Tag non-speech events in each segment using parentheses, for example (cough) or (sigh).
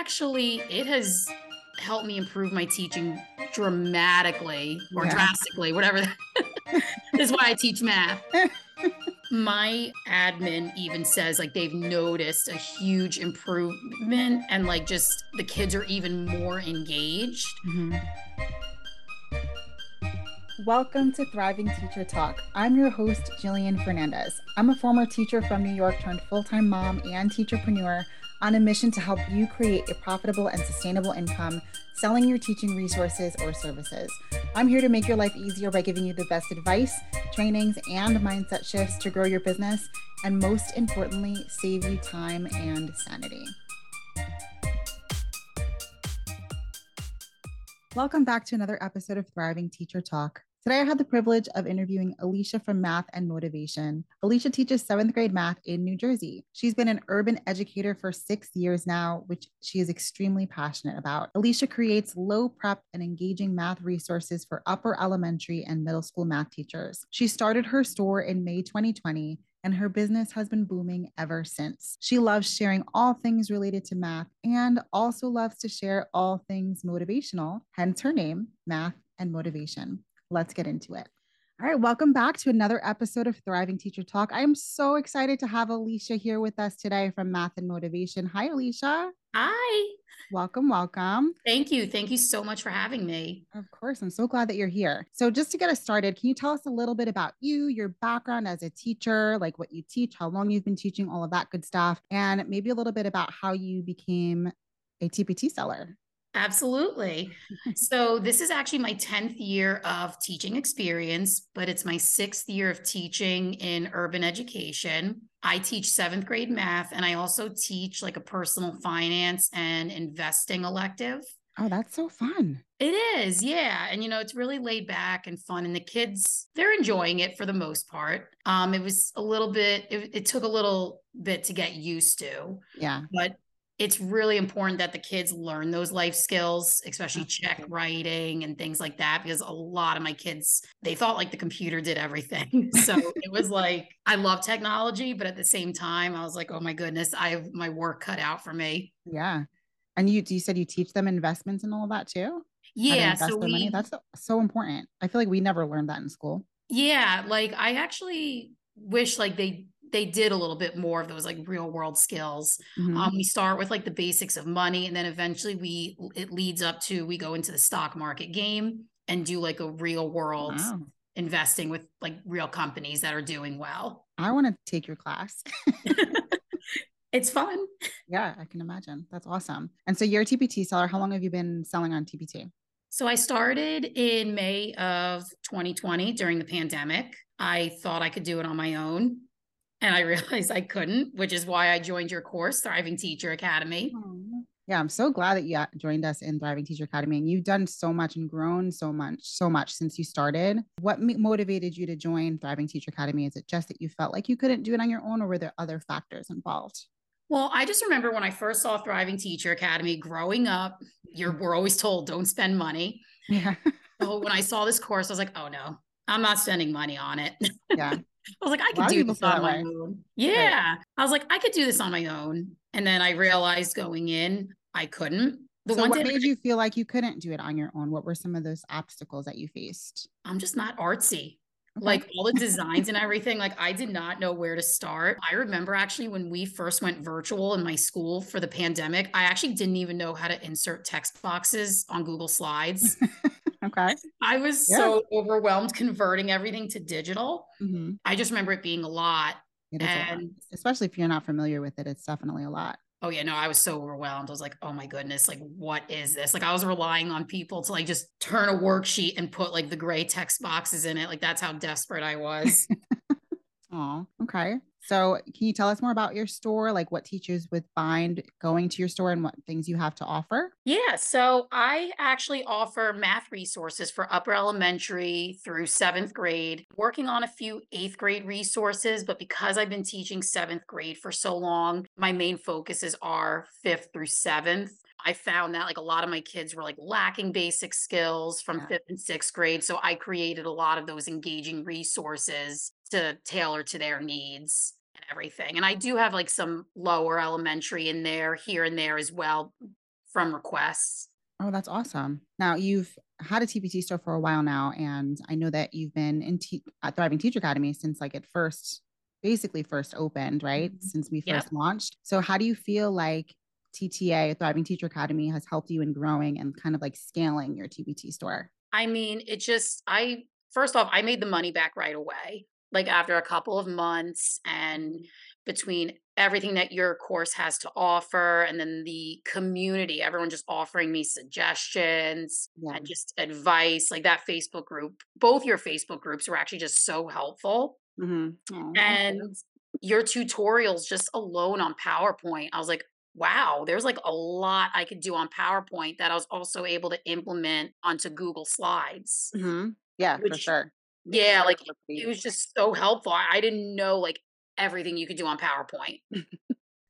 actually, it has helped me improve my teaching dramatically or Yeah. drastically, whatever. (laughs) is why I teach math. (laughs) my admin even says like they've noticed a huge improvement and like just the kids are even more engaged. Mhm. Welcome to Thriving Teacher Talk. I'm your host, Jillian Fernandez. I'm a former teacher from New York turned full time mom and teacherpreneur on a mission to help you create a profitable and sustainable income selling your teaching resources or services. I'm here to make your life easier by giving you the best advice, trainings, and mindset shifts to grow your business, and most importantly, save you time and sanity. Welcome back to another episode of Thriving Teacher Talk. Today, I had the privilege of interviewing Alicia from Math and Motivation. Alicia teaches seventh grade math in New Jersey. She's been an urban educator for six years now, which she is extremely passionate about. Alicia creates low prep and engaging math resources for upper elementary and middle school math teachers. She started her store in May 2020 and her business has been booming ever since. She loves sharing all things related to math and also loves to share all things motivational, hence her name, Math and Motivation. Let's get into it. All right, welcome back to another episode of Thriving Teacher Talk. I am so excited to have Alicia here with us today from Math and Motivation. Hi, Alicia. Hi. Welcome, welcome. Thank you. Thank you so much for having me. Of course, I'm so glad that you're here. So, just to get us started, can you tell us a little bit about you, your background as a teacher, like what you teach, how long you've been teaching, all of that good stuff, and maybe a little bit about how you became a TPT seller? Absolutely. So, this is actually my 10th year of teaching experience, but it's my sixth year of teaching in urban education. I teach seventh grade math, and I also teach like a personal finance and investing elective. Oh, that's so fun. It is, yeah. And you know, it's really laid back and fun. And the kids, they're enjoying it for the most part. Um, it was a little bit, it, it took a little bit to get used to, Yeah. but it's really important that the kids learn those life skills, especially check writing and things like that, because a lot of my kids, they thought like the computer did everything. (laughs) so it was like, I love technology, but at the same time, I was like, oh my goodness, I have my work cut out for me. Yeah. And you, you said you teach them investments and all of that too? How to Yeah. So we, That's so important. I feel like we never learned that in school. Yeah, like I actually wish like they they did a little bit more of those like real world skills. Mhm. Um, we start with like the basics of money, and then eventually we it leads up to we go into the stock market game and do like a real world Wow. investing with like real companies that are doing well. I want to take your class. (laughs) It's fun. Yeah, I can imagine. That's awesome. And so you're a TPT seller. How long have you been selling on TPT? So I started in May of 2020 during the pandemic. I thought I could do it on my own. And I (laughs) realized I couldn't, which is why I joined your course, Thriving Teacher Academy. Yeah, I'm so glad that you joined us in Thriving Teacher Academy and you've done so much and grown so much, so much since you started. What motivated you to join Thriving Teacher Academy? Is it just that you felt like you couldn't do it on your own or were there other factors involved? Well, I just remember when I first saw Thriving Teacher Academy growing up, you're we're always told don't spend money. (laughs) Yeah. So when I saw this course, I was like, oh no, I'm not spending money on it. Yeah. (laughs) I was like, I could do this on my way. own. Yeah. I was like, I could do this on my own. And then I realized going in, I couldn't. The so one what thing made you feel like you couldn't do it on your own? What were some of those obstacles that you faced? I'm just not artsy. Okay. Like all the designs and everything, like I did not know where to start. I remember actually when we first went virtual in my school for the pandemic, I actually didn't even know how to insert text boxes on Google Slides. (laughs) okay. I was Yeah. so overwhelmed converting everything to digital. Mhm. I just remember it being a lot. It is a lot. And Especially if you're not familiar with it, it's definitely a lot. oh yeah, no, I was so overwhelmed. I was like, oh my goodness, like what is this? Like I was relying on people to like just turn a worksheet and put like the gray text boxes in it. Like that's how desperate I was. (laughs) Oh, okay. So, can you tell us more about your store? Like, what teachers would find going to your store and what things you have to offer? Yeah, so I actually offer math resources for upper elementary through seventh grade, working on a few eighth grade resources. But because I've been teaching seventh grade for so long, my main focuses are fifth through seventh. I found that like a lot of my kids were like lacking basic skills from Yeah. fifth and sixth grade. So I created a lot of those engaging resources to tailor to their needs and everything. And I do have like some lower elementary in there here and there as well from requests. Oh, that's awesome. Now you've had a TPT store for a while now, and I know that you've been in te- at Thriving Teacher Academy since like it first, basically first opened, right? Mm-hmm. Since we first launched. So how do you feel like TTA, Thriving Teacher Academy, has helped you in growing and kind of like scaling your TPT store? I mean, it just I first off, I made the money back right away, like after a couple of months, and between everything that your course has to offer and then the community everyone just offering me suggestions yeah. and just advice like that facebook group both your facebook groups were actually just so helpful mm-hmm. and your tutorials just alone on powerpoint i was like wow there's like a lot i could do on powerpoint that i was also able to implement onto google slides mm-hmm. yeah which, for sure yeah like it was just so helpful I, didn't know like everything you could do on PowerPoint. (laughs)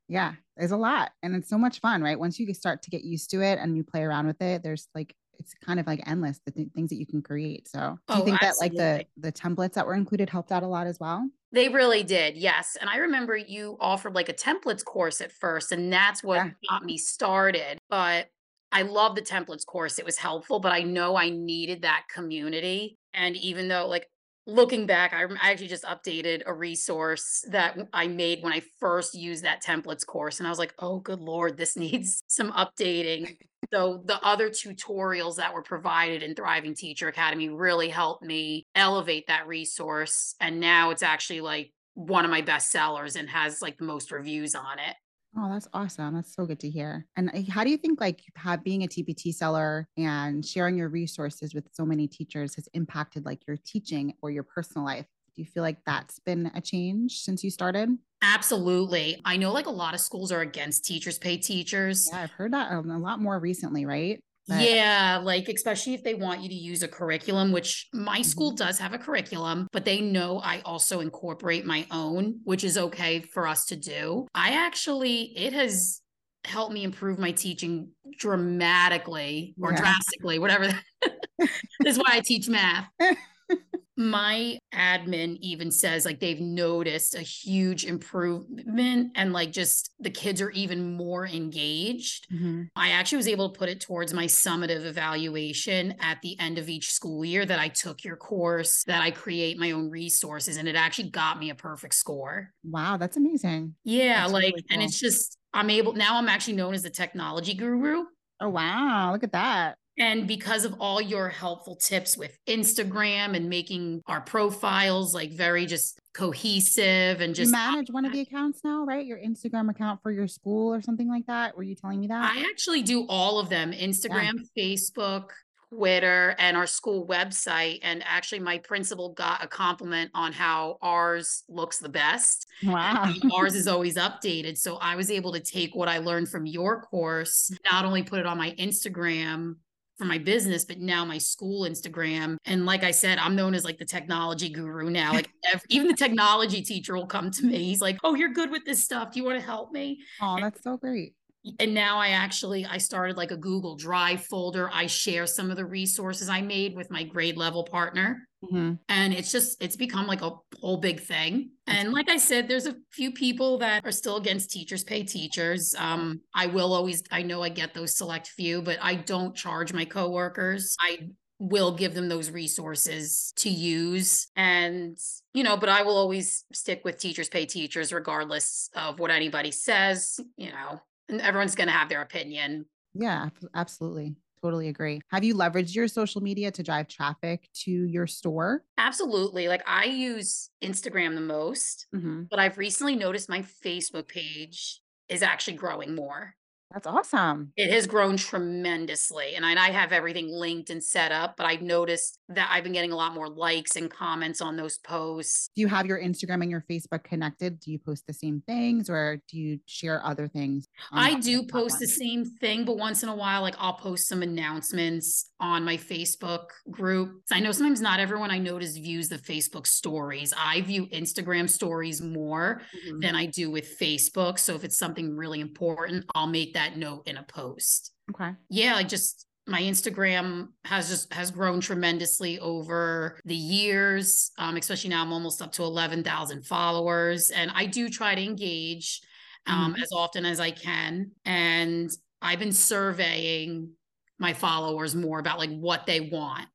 yeah, there's a lot. And it's so much fun, right? Once you start to get used to it and you play around with it, there's like it's kind of like endless the th- things that you can create. So, do you oh, think absolutely. that like the the templates that were included helped out a lot as well? They really did. Yes. And I remember you offered like a templates course at first and that's what yeah. got me started. But I love the templates course. It was helpful, but I know I needed that community. And even though like looking back, I, I, actually just updated a resource that I made when I first used that templates course. And I was like, oh, good Lord, this (laughs) needs some updating. so the other tutorials that were provided in Thriving Teacher Academy really helped me elevate that resource. And now it's actually like one of my best sellers and has like the most reviews on it. Oh, that's awesome. That's so good to hear. And how do you think like have, being a TPT seller and sharing your resources with so many teachers has impacted like your teaching or your personal life? Do you feel like that's been a change since you started? Absolutely. I know like a lot of schools are against teachers pay teachers. Yeah, I've heard that um, a lot more recently, right? But- yeah, like especially if they want you to use a curriculum, which my mm-hmm. school does have a curriculum, but they know I also incorporate my own, which is okay for us to do. I actually, it has helped me improve my teaching dramatically or yeah. drastically, whatever. (laughs) this is why I teach math. (laughs) my admin even says like they've noticed a huge improvement and like just the kids are even more engaged. Mm-hmm. I actually was able to put it towards my summative evaluation at the end of each school year that I took your course, that I create my own resources, and it actually got me a perfect score. Wow, that's amazing. Yeah, that's like, really cool. and it's just, I'm able now, I'm actually known as the technology guru. Oh, wow. Look at that. And because of all your helpful tips with Instagram and making our profiles like very just cohesive and just you manage one of the accounts now, right? Your Instagram account for your school or something like that. Were you telling me that? I actually do all of them Instagram, yeah. Facebook, Twitter, and our school website. And actually, my principal got a compliment on how ours looks the best. Wow. ours is (laughs) always updated. So I was able to take what I learned from your course, not only put it on my Instagram for my business, but now my school Instagram. And like I said, I'm known as like the technology guru now. Like (laughs) every, even the technology teacher will come to me. He's like, "Oh, you're good with this stuff. Do you want to help me?" Oh, that's so great and now i actually i started like a google drive folder i share some of the resources i made with my grade level partner mm-hmm. and it's just it's become like a whole big thing and like i said there's a few people that are still against teachers pay teachers um, i will always i know i get those select few but i don't charge my coworkers i will give them those resources to use and you know but i will always stick with teachers pay teachers regardless of what anybody says you know and everyone's going to have their opinion. Yeah, absolutely. Totally agree. Have you leveraged your social media to drive traffic to your store? Absolutely. Like I use Instagram the most, mm-hmm. but I've recently noticed my Facebook page is actually growing more. That's awesome. It has grown tremendously. And I, and I, have everything linked and set up, but I've noticed that I've been getting a lot more likes and comments on those posts. Do you have your Instagram and your Facebook connected? Do you post the same things or do you share other things? I do post the same thing, but once in a while, like I'll post some announcements on my Facebook group. I know sometimes not everyone I notice views the Facebook stories. I view Instagram stories more mm-hmm. than I do with Facebook. So if it's something really important, I'll make that that note in a post. Okay. Yeah, like just my Instagram has just has grown tremendously over the years. Um, especially now I'm almost up to 11,000 followers and I do try to engage um, mm-hmm. as often as I can. And I've been surveying my followers more about like what they want.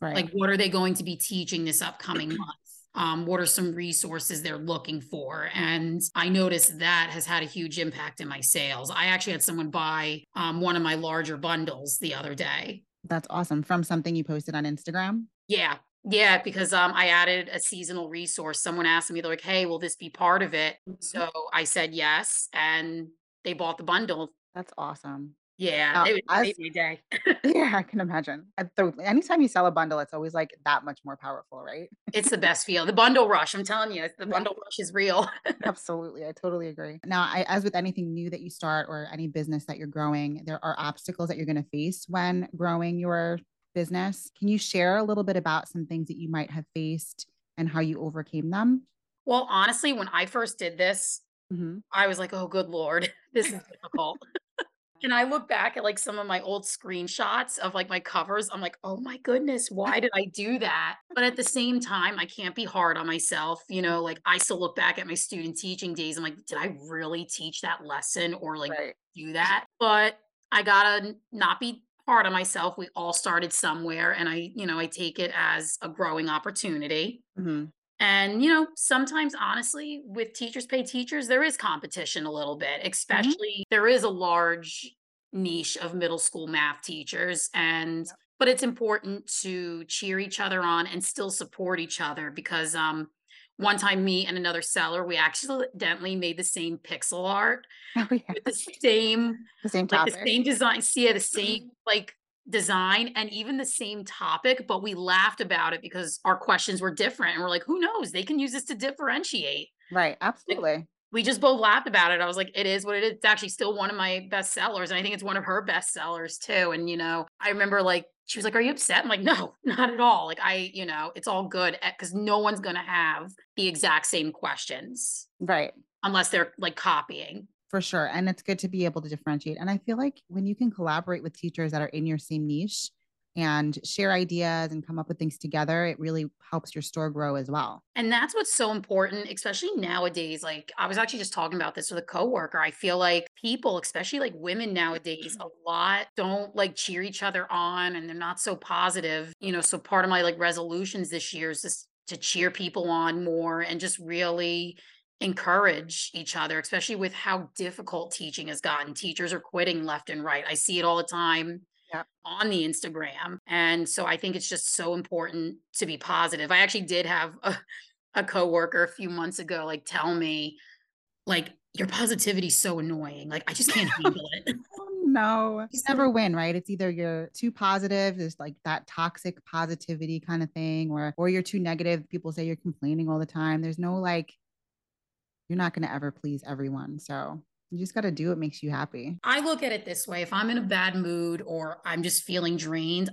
Right. Like what are they going to be teaching this upcoming month? Um, what are some resources they're looking for? And I noticed that has had a huge impact in my sales. I actually had someone buy um, one of my larger bundles the other day. That's awesome. From something you posted on Instagram? Yeah. Yeah, because um, I added a seasonal resource. Someone asked me, they're like, hey, will this be part of it? Mm-hmm. So I said yes. And they bought the bundle. That's awesome. Yeah, it as, made day. (laughs) yeah, I can imagine. anytime you sell a bundle, it's always like that much more powerful, right? it's the best feel. The bundle rush. I'm telling you, the bundle rush is real. (laughs) Absolutely, I totally agree. Now, I, as with anything new that you start or any business that you're growing, there are obstacles that you're going to face when growing your business. Can you share a little bit about some things that you might have faced and how you overcame them? Well, honestly, when I first did this, mm-hmm. I was like, "Oh, good lord, (laughs) this is difficult." And I look back at like some of my old screenshots of like my covers. I'm like, oh my goodness, why did I do that? But at the same time, I can't be hard on myself. You know, like I still look back at my student teaching days. I'm like, did I really teach that lesson or like right. do that? But I gotta not be hard on myself. We all started somewhere. And I, you know, I take it as a growing opportunity. Mm-hmm. And, you know, sometimes honestly, with teachers pay teachers, there is competition a little bit, mm-hmm. especially mm-hmm. there is a large niche of middle school math teachers. And, but it's important to cheer each other on and still support each other because, um, one time me and another seller we accidentally made the same pixel art oh, yeah. with the same the same like the same design see yeah, the same (clears throat) like design and even the same topic, but we laughed about it because our questions were different. And we're like, who knows? They can use this to differentiate. Right. Absolutely. Like, we just both laughed about it. I was like, it is what it is. It's actually still one of my best sellers. And I think it's one of her best sellers too. And, you know, I remember like, she was like, Are you upset? I'm like, No, (laughs) not at all. Like, I, you know, it's all good because eh, no one's going to have the exact same questions. Right. Unless they're like copying for sure. And it's good to be able to differentiate. And I feel like when you can collaborate with teachers that are in your same niche and share ideas and come up with things together, it really helps your store grow as well. And that's what's so important, especially nowadays. Like I was actually just talking about this with a coworker. I feel like people, especially like women nowadays, a lot don't like cheer each other on and they're not so positive. You know, so part of my like resolutions this year is just to cheer people on more and just really encourage each other, especially with how difficult teaching has gotten. Teachers are quitting left and right. I see it all the time yep. on the Instagram. And so I think it's just so important to be positive. I actually did have a, a coworker a few months ago like tell me, like, your positivity is so annoying. Like, I just can't handle it. (laughs) Oh, no, you never win, right? It's either you're too positive, there's like that toxic positivity kind of thing, or or you're too negative. People say you're complaining all the time. There's no like you're not going to ever please everyone. So you just got to do what makes you happy. I look at it this way if I'm in a bad mood or I'm just feeling drained,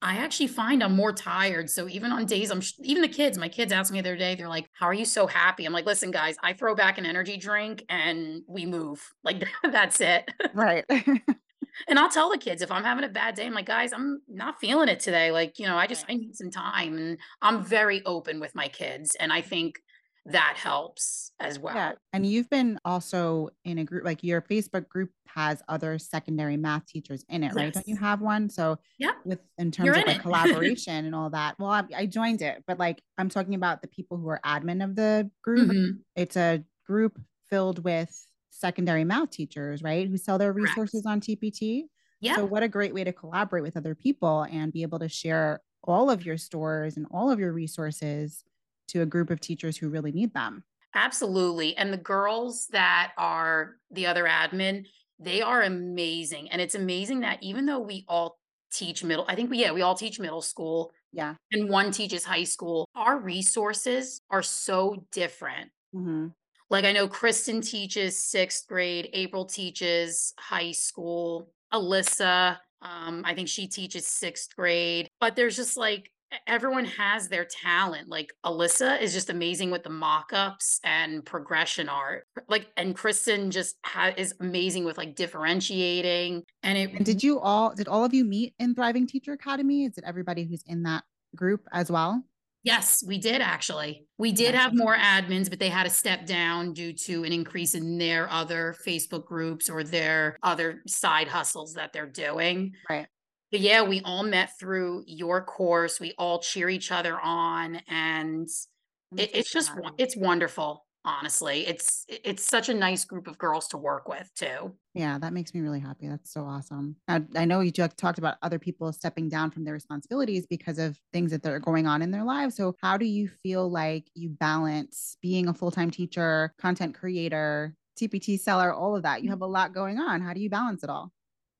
I actually find I'm more tired. So even on days I'm sh- even the kids, my kids asked me the other day, they're like, "How are you so happy?" I'm like, "Listen, guys, I throw back an energy drink and we move. (laughs) Like (laughs) that's it." Right. (laughs) and I'll tell the kids if I'm having a bad day, I'm like, "Guys, I'm not feeling it today. Like, you know, I just I need some time." And I'm very open with my kids, and I think that helps as well. Yeah. And you've been also in a group, like your Facebook group has other secondary math teachers in it, yes. right? Don't you have one? So yeah, with in terms You're of like (laughs) collaboration and all that. Well, I, I, joined it, but like I'm talking about the people who are admin of the group. Mm-hmm. It's a group filled with secondary math teachers, right? Who sell their resources Correct. on TPT. Yeah. So what a great way to collaborate with other people and be able to share all of your stores and all of your resources to a group of teachers who really need them. Absolutely. And the girls that are the other admin, they are amazing. And it's amazing that even though we all teach middle, I think we, yeah, we all teach middle school. Yeah. And one teaches high school. Our resources are so different. Mm-hmm. Like I know Kristen teaches sixth grade, April teaches high school, Alyssa, um, I think she teaches sixth grade, but there's just like everyone has their talent. Like Alyssa is just amazing with the mock-ups and progression art. Like and Kristen just ha- is amazing with like differentiating. And it And did you all did all of you meet in Thriving Teacher Academy? Is it everybody who's in that group as well? Yes, we did actually. We did have more admins, but they had to step down due to an increase in their other Facebook groups or their other side hustles that they're doing. Right. But yeah, we all met through your course. We all cheer each other on and it, it's just it's wonderful honestly it's it's such a nice group of girls to work with too Yeah, that makes me really happy. That's so awesome. I, I know you talked about other people stepping down from their responsibilities because of things that are going on in their lives. So, how do you feel like you balance being a full time teacher, content creator, TPT seller, all of that? You mm. have a lot going on. How do you balance it all?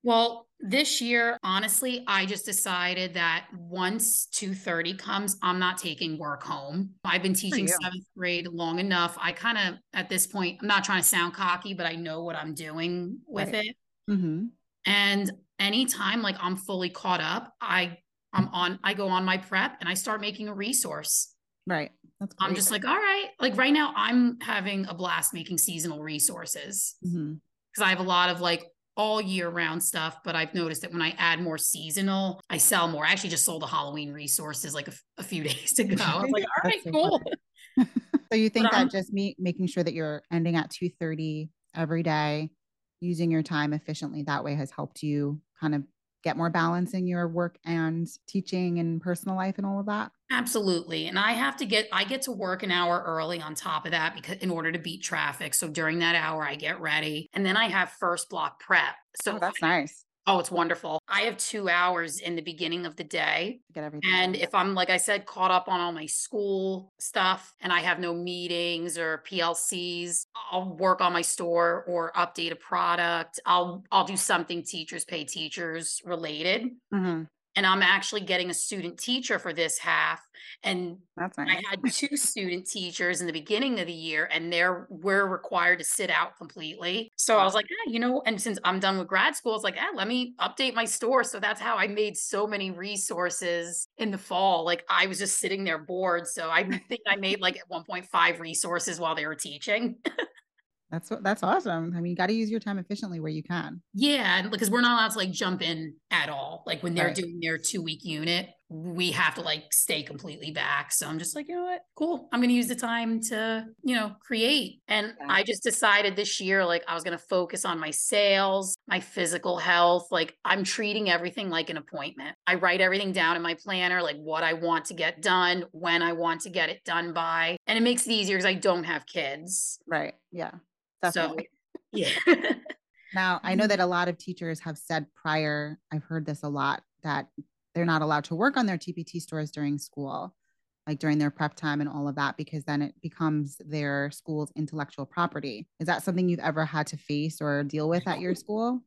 Well this year honestly i just decided that once 2.30 comes i'm not taking work home i've been teaching seventh grade long enough i kind of at this point i'm not trying to sound cocky but i know what i'm doing with Right. it Mm-hmm. and anytime like i'm fully caught up i i'm on i go on my prep and i start making a resource Right. That's I'm just like, all right. Like right now, I'm having a blast making seasonal resources Mhm. because I have a lot of like all year round stuff. But I've noticed that when I add more seasonal, I sell more. I actually just sold the Halloween resources like a, f- a few (laughs) days ago. I was like, all right, so cool. (laughs) So you think But that I'm- just me making sure that you're ending at 2:30 every day, using your time efficiently that way has helped you kind of get more balance in your work and teaching and personal life and all of that? Absolutely. And I have to get, I get to work an hour early on top of that because in order to beat traffic. So during that hour, I get ready and then I have first block prep. So oh, that's nice. Oh, it's wonderful. I have two hours in the beginning of the day Get everything. And if I'm, like I said, caught up on all my school stuff and I have no meetings or PLCs, I'll work on my store or update a product. I'll I'll do something teachers pay teachers related. Mhm. And I'm actually getting a student teacher for this half. And that's I had two student teachers in the beginning of the year, and they're we're required to sit out completely. So I was like, ah, you know, and since I'm done with grad school, it's like, ah, let me update my store. So that's how I made so many resources in the fall. Like I was just sitting there bored. So I think I made like at 1.5 resources while they were teaching. (laughs) That's that's awesome. I mean, you got to use your time efficiently where you can. yeah, because we're not allowed to like jump in at all. Like when they're Right. doing their two week unit, we have to like stay completely back. So I'm just like, you know what? Cool. I'm going to use the time to, you know, create. And Yeah. I just decided this year, like, I was going to focus on my sales, my physical health. Like, I'm treating everything like an appointment. I write everything down in my planner, like what I want to get done, when I want to get it done by. And it makes it easier because I don't have kids. Right. Yeah. So, (laughs) yeah. (laughs) Now, I know that a lot of teachers have said prior, I've heard this a lot, that they're not allowed to work on their TPT stores during school, like during their prep time and all of that, because then it becomes their school's intellectual property. Is that something you've ever had to face or deal with at your school?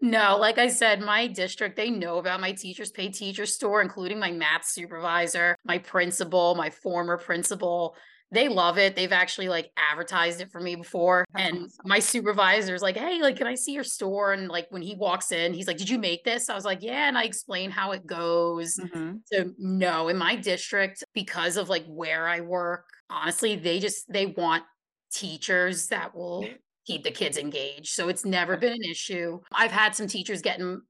No, like I said, my district, they know about my teachers pay teacher store, including my math supervisor, my principal, my former principal. They love it. They've actually like advertised it for me before. That's and awesome. my supervisor's like, hey, like, can I see your store? And like when he walks in, he's like, Did you make this? I was like, Yeah. And I explain how it goes. Mhm. So no, in my district, because of like where I work, honestly, they just they want teachers that will keep the kids engaged. So it's never been an issue. I've had some teachers getting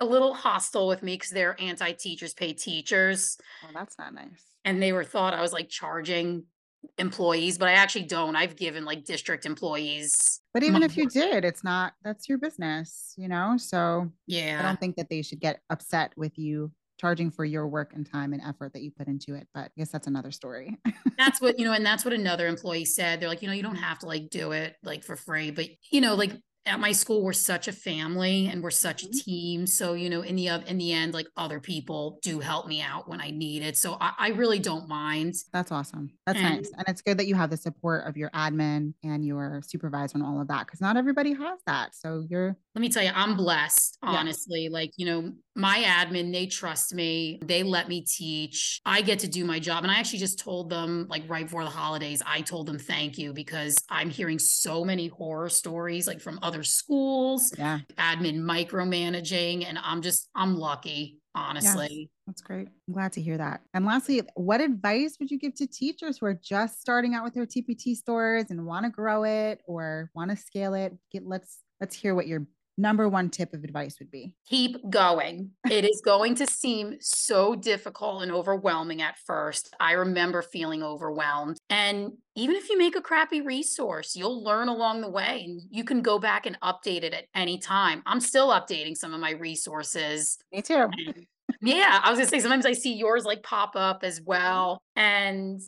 a little hostile with me because they're anti-teachers pay teachers. Oh, that's not nice. And they were thought I was like charging employees, but I actually don't. I've given like district employees. But even if you work. did, it's not, that's your business, you know? So yeah. I don't think that they should get upset with you charging for your work and time and effort that you put into it. But I guess that's another story. that's what you know (laughs) and that's what another employee said they're like you know you don't have to like do it like for free but you know like at my school we're such a family and we're such a Mhm. team so you know in the in the end like other people do help me out when i need it so i, I really don't mind That's awesome. That's And- nice. And it's good that you have the support of your admin and your supervisor and all of that because not everybody has that. So you're, let me tell you i'm blessed Yeah. honestly like you know my admin they trust me they let me teach i get to do my job and i actually just told them like right before the holidays i told them thank you because i'm hearing so many horror stories like from other schools yeah, admin micromanaging and i'm just i'm lucky honestly that's great. I'm glad to hear that. And lastly, what advice would you give to teachers who are just starting out with their TPT stores and want to grow it or want to scale it? Get, let's, let's hear what your number one tip of advice would be? Keep going. it is going to seem so difficult and overwhelming at first. I remember feeling overwhelmed. And even if you make a crappy resource, you'll learn along the way and you can go back and update it at any time. I'm still updating some of my resources. Me too. yeah, I was gonna say sometimes I see yours like pop up as well. And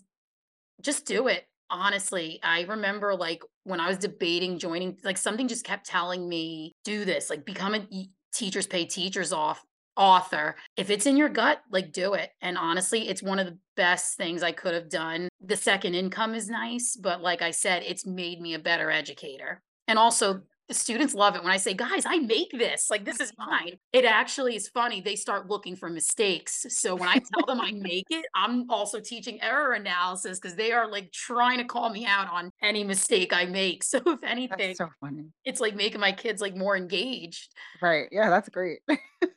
just do it. Honestly, I remember like when I was debating joining, like something just kept telling me, do this, like become a teachers pay teachers off author. If it's in your gut, like do it. And honestly, it's one of the best things I could have done. The second income is nice, but like I said, it's made me a better educator. And also, students love it when I say, guys, I make this. Like, this is (laughs) mine. It actually is funny. They start looking for mistakes. So when I tell them I make it, I'm also teaching error analysis because they are like trying to call me out on any mistake I make. (laughs) So if anything, that's so funny. It's like making my kids like more engaged. Right. Yeah, that's great.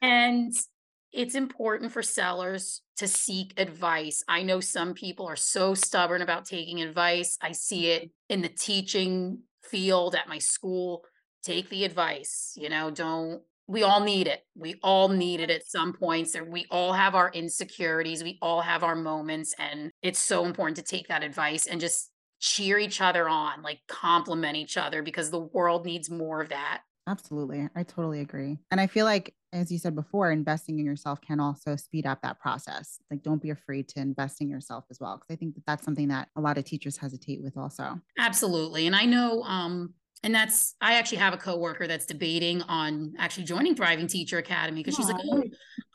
and it's important for sellers to seek advice. I know some people are so stubborn about taking advice. I see it mm-hmm. in the teaching field at my school take the advice, you know, don't we all need it. We all need it at some points. We all have our insecurities. We all have our moments. And it's so important to take that advice and just cheer each other on, like compliment each other because the world needs more of that. Absolutely. I totally agree. And I feel like, as you said before, investing in yourself can also speed up that process. Like, don't be afraid to invest in yourself as well. Cause I think that that's something that a lot of teachers hesitate with also. Absolutely. And I know, um, and that's i actually have a coworker that's debating on actually joining thriving teacher academy because she's like oh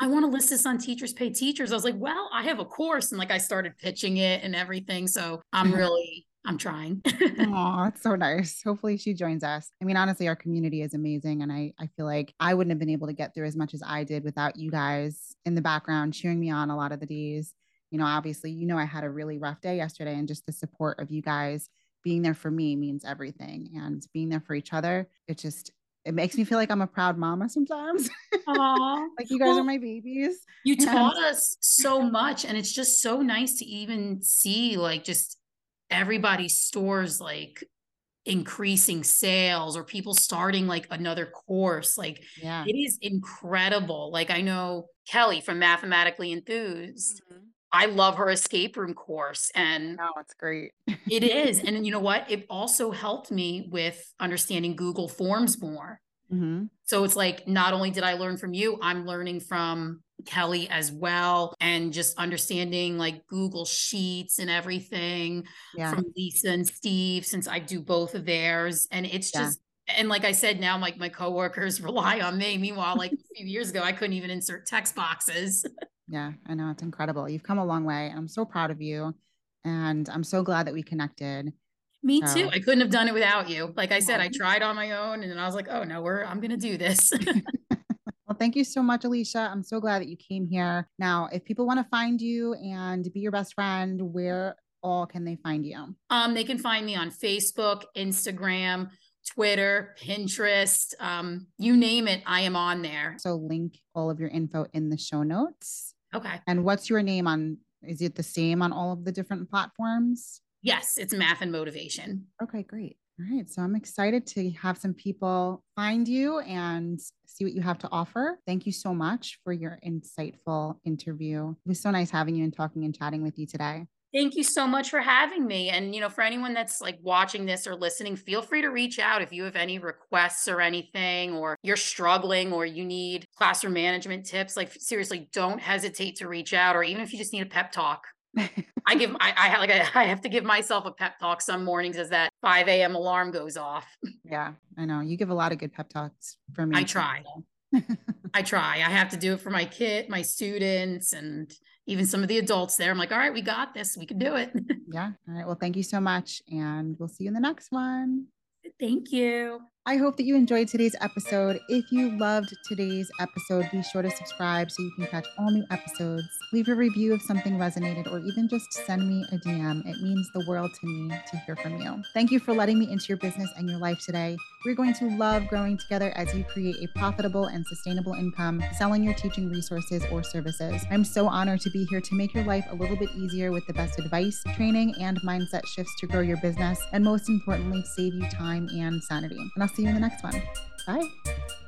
i want to list this on teachers pay teachers i was like well i have a course and like i started pitching it and everything so i'm (laughs) really I'm trying. (laughs) oh, it's so nice. Hopefully she joins us. I mean, honestly, our community is amazing. And I, I feel like I wouldn't have been able to get through as much as I did without you guys in the background cheering me on a lot of the days. You know, obviously, you know, I had a really rough day yesterday and just the support of you guys being there for me means everything and being there for each other it just it makes me feel like I'm a proud mama sometimes. (laughs) like you guys well, are my babies. You and- taught us so much and it's just so nice to even see like just everybody's stores like increasing sales or people starting like another course. Like yeah. it is incredible. Like I know Kelly from Mathematically Enthused. Mm-hmm. I love her escape room course and oh, it's great. it is. And you know (laughs) what? It also helped me with understanding Google Forms more. Mm-hmm. So it's like not only did I learn from you, I'm learning from Kelly as well, and just understanding like Google Sheets and everything yeah. from Lisa and Steve, since I do both of theirs. And it's yeah. just and like I said, now like my coworkers (laughs) rely on me. Meanwhile, like a few years ago, I couldn't even insert text boxes. (laughs) Yeah, I know. It's incredible. You've come a long way. I'm so proud of you. And I'm so glad that we connected. Me so. too. I couldn't have done it without you. Like I said, I tried on my own and then I was like, oh no, we're I'm gonna do this. (laughs) well, thank you so much, Alicia. I'm so glad that you came here. Now, if people want to find you and be your best friend, where all can they find you? Um, they can find me on Facebook, Instagram, Twitter, Pinterest, um, you name it, I am on there. So link all of your info in the show notes. Okay. And what's your name on? Is it the same on all of the different platforms? Yes, it's math and motivation. Okay, great. All right. So I'm excited to have some people find you and see what you have to offer. Thank you so much for your insightful interview. It was so nice having you and talking and chatting with you today. Thank you so much for having me. And, you know, for anyone that's like watching this or listening, feel free to reach out if you have any requests or anything, or you're struggling or you need classroom management tips. Like, seriously, don't hesitate to reach out, or even if you just need a pep talk. (laughs) I give, I, I like, I have to give myself a pep talk some mornings as that 5 a.m. alarm goes off. Yeah, I know. You give a lot of good pep talks for me. I try. I try. I have to do it for my kid, my students, and even some of the adults there. I'm like, all right, we got this. We can do it. yeah. All right. Well, thank you so much. And we'll see you in the next one. Thank you. I hope that you enjoyed today's episode. If you loved today's episode, be sure to subscribe so you can catch all new episodes. Leave a review if something resonated, or even just send me a DM. It means the world to me to hear from you. Thank you for letting me into your business and your life today. We're going to love growing together as you create a profitable and sustainable income selling your teaching resources or services. I'm so honored to be here to make your life a little bit easier with the best advice, training, and mindset shifts to grow your business, and most importantly, save you time and sanity. And I'll see you in the next one. Bye.